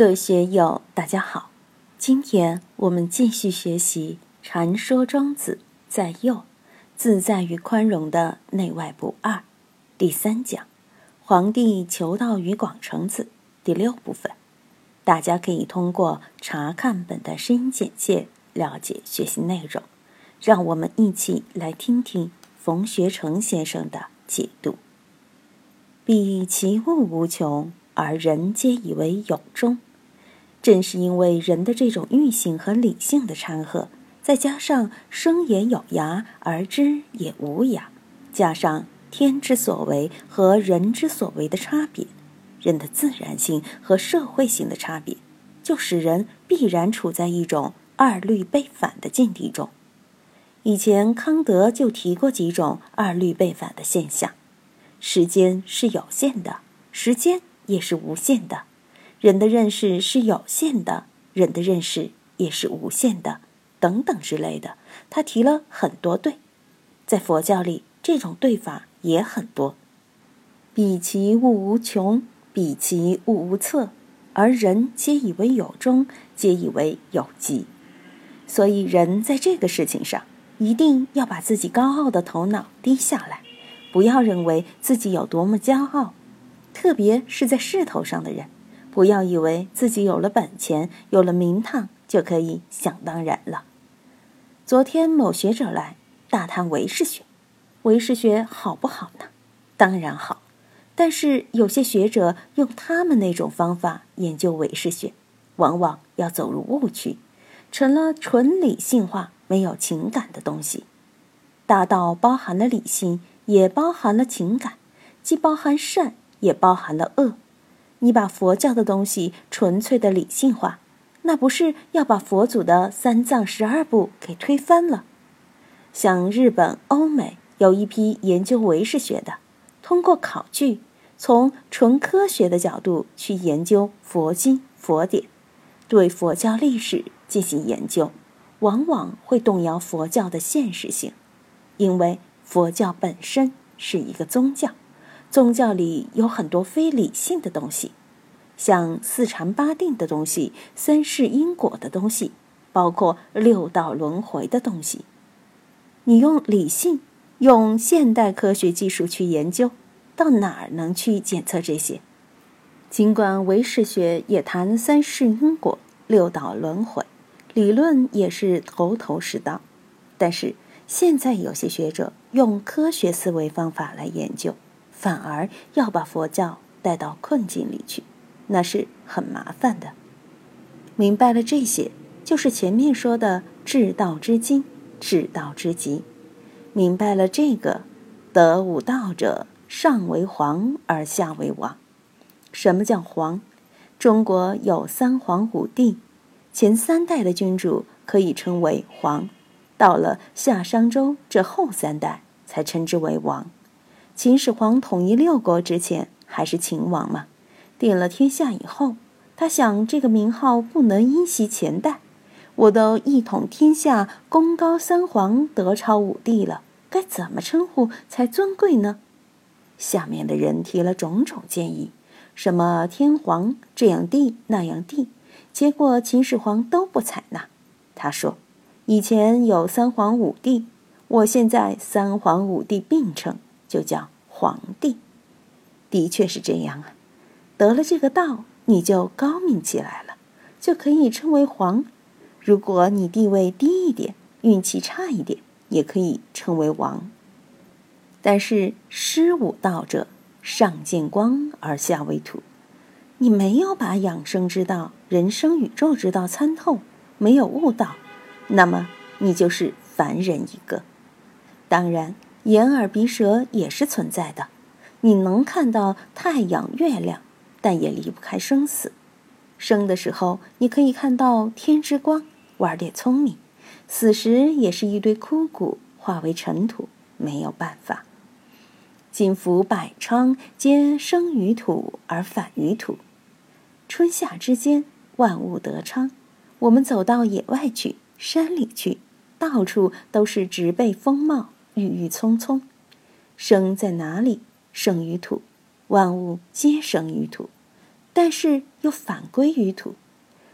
各位学友，大家好。今天我们继续学习《禅说庄子在右自在与宽容的内外不二》第三讲“皇帝求道于广成子”第六部分。大家可以通过查看本的声音简介了解学习内容。让我们一起来听听冯学成先生的解读：“彼其物无穷，而人皆以为有终。”正是因为人的这种欲性和理性的掺和，再加上生也有涯而知也无涯，加上天之所为和人之所为的差别，人的自然性和社会性的差别，就使人必然处在一种二律背反的境地中。以前康德就提过几种二律背反的现象：时间是有限的，时间也是无限的。人的认识是有限的，人的认识也是无限的，等等之类的。他提了很多对，在佛教里，这种对法也很多。彼其物无穷，彼其物无测，而人皆以为有终，皆以为有极。所以，人在这个事情上，一定要把自己高傲的头脑低下来，不要认为自己有多么骄傲，特别是在势头上的人。不要以为自己有了本钱、有了名堂就可以想当然了。昨天某学者来大谈唯识学，唯识学好不好呢？当然好，但是有些学者用他们那种方法研究唯识学，往往要走入误区，成了纯理性化、没有情感的东西。大道包含了理性，也包含了情感，既包含善，也包含了恶。你把佛教的东西纯粹的理性化，那不是要把佛祖的三藏十二部给推翻了？像日本、欧美有一批研究唯识学的，通过考据，从纯科学的角度去研究佛经、佛典，对佛教历史进行研究，往往会动摇佛教的现实性，因为佛教本身是一个宗教。宗教里有很多非理性的东西，像四禅八定的东西、三世因果的东西，包括六道轮回的东西。你用理性、用现代科学技术去研究，到哪儿能去检测这些？尽管唯识学也谈三世因果、六道轮回，理论也是头头是道，但是现在有些学者用科学思维方法来研究。反而要把佛教带到困境里去，那是很麻烦的。明白了这些，就是前面说的至道之精、至道之极。明白了这个，得五道者，上为皇而下为王。什么叫皇？中国有三皇五帝，前三代的君主可以称为皇，到了夏商周这后三代才称之为王。秦始皇统一六国之前还是秦王嘛，定了天下以后，他想这个名号不能依袭前代，我都一统天下，功高三皇，德超五帝了，该怎么称呼才尊贵呢？下面的人提了种种建议，什么天皇这样帝那样帝，结果秦始皇都不采纳。他说：“以前有三皇五帝，我现在三皇五帝并称。”就叫皇帝，的确是这样啊。得了这个道，你就高明起来了，就可以称为皇。如果你地位低一点，运气差一点，也可以称为王。但是失武道者，上见光而下为土。你没有把养生之道、人生宇宙之道参透，没有悟道，那么你就是凡人一个。当然。眼耳鼻舌也是存在的，你能看到太阳、月亮，但也离不开生死。生的时候，你可以看到天之光，玩点聪明；死时也是一堆枯骨，化为尘土，没有办法。金福百昌，皆生于土而返于土。春夏之间，万物得昌。我们走到野外去，山里去，到处都是植被丰茂。郁郁葱葱，生在哪里？生于土，万物皆生于土。但是又反归于土。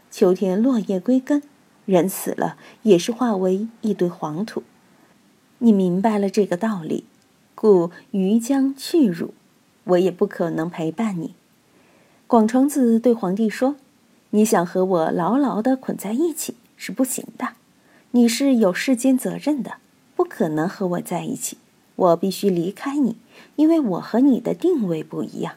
秋天落叶归根，人死了也是化为一堆黄土。你明白了这个道理，故余将去汝，我也不可能陪伴你。广成子对皇帝说：“你想和我牢牢的捆在一起是不行的，你是有世间责任的，不可能和我在一起。我必须离开你，因为我和你的定位不一样。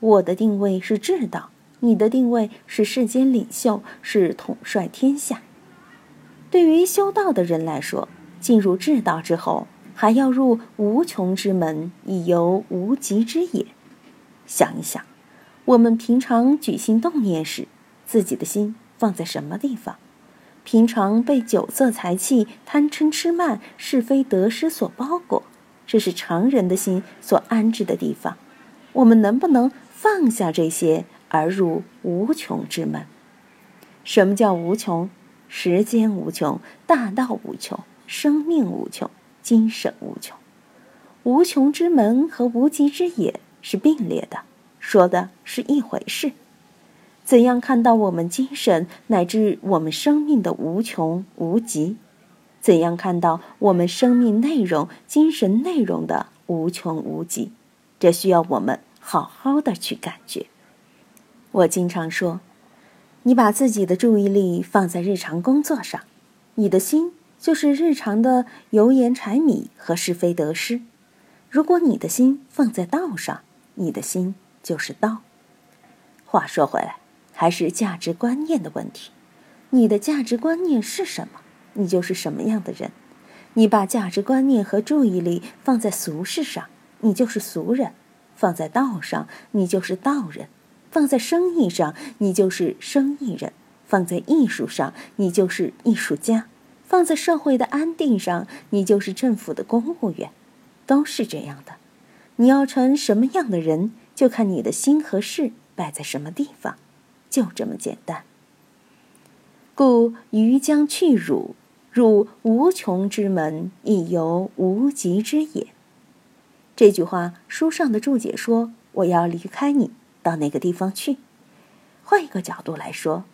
我的定位是治道。”你的定位是世间领袖，是统帅天下。对于修道的人来说，进入至道之后，还要入无穷之门，以游无极之野。想一想，我们平常举心动念时，自己的心放在什么地方？平常被酒色财气、贪嗔痴慢、是非得失所包裹，这是常人的心所安置的地方。我们能不能放下这些？而入无穷之门。什么叫无穷？时间无穷，大道无穷，生命无穷，精神无穷。无穷之门和无极之野是并列的，说的是一回事。怎样看到我们精神乃至我们生命的无穷无极？怎样看到我们生命内容、精神内容的无穷无极？这需要我们好好的去感觉。我经常说，你把自己的注意力放在日常工作上，你的心就是日常的油盐柴米和是非得失；如果你的心放在道上，你的心就是道。话说回来，还是价值观念的问题。你的价值观念是什么，你就是什么样的人。你把价值观念和注意力放在俗事上，你就是俗人；放在道上，你就是道人。放在生意上，你就是生意人；放在艺术上，你就是艺术家；放在社会的安定上，你就是政府的公务员，都是这样的。你要成什么样的人，就看你的心和事摆在什么地方，就这么简单。故余将去汝，入无穷之门，亦游无极之野。这句话书上的注解说：“我要离开你。”到那个地方去？换一个角度来说，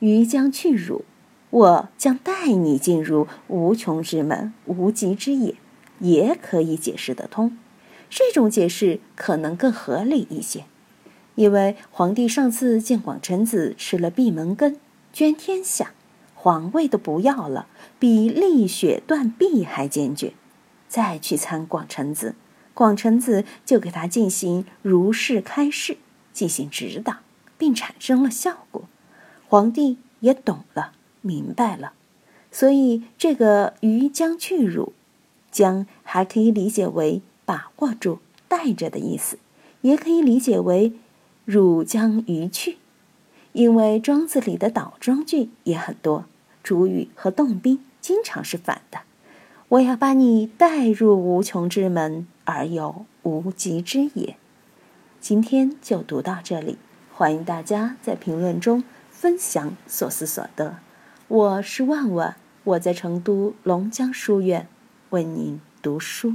余将去汝，我将带你进入无穷之门、无极之野，也可以解释得通。这种解释可能更合理一些，因为皇帝上次见广成子吃了闭门羹，捐天下，皇位都不要了，比立血断臂还坚决。再去参广成子，广成子就给他进行如是开示。进行指导，并产生了效果，皇帝也懂了，明白了。所以这个“于将去汝”，将还可以理解为把握住、带着的意思，也可以理解为“汝将鱼去”。因为庄子里的倒装句也很多，主语和动宾经常是反的。我要把你带入无穷之门，而有无极之野。今天就读到这里，欢迎大家在评论中分享所思所得。我是万万，我在成都龙江书院为您读书。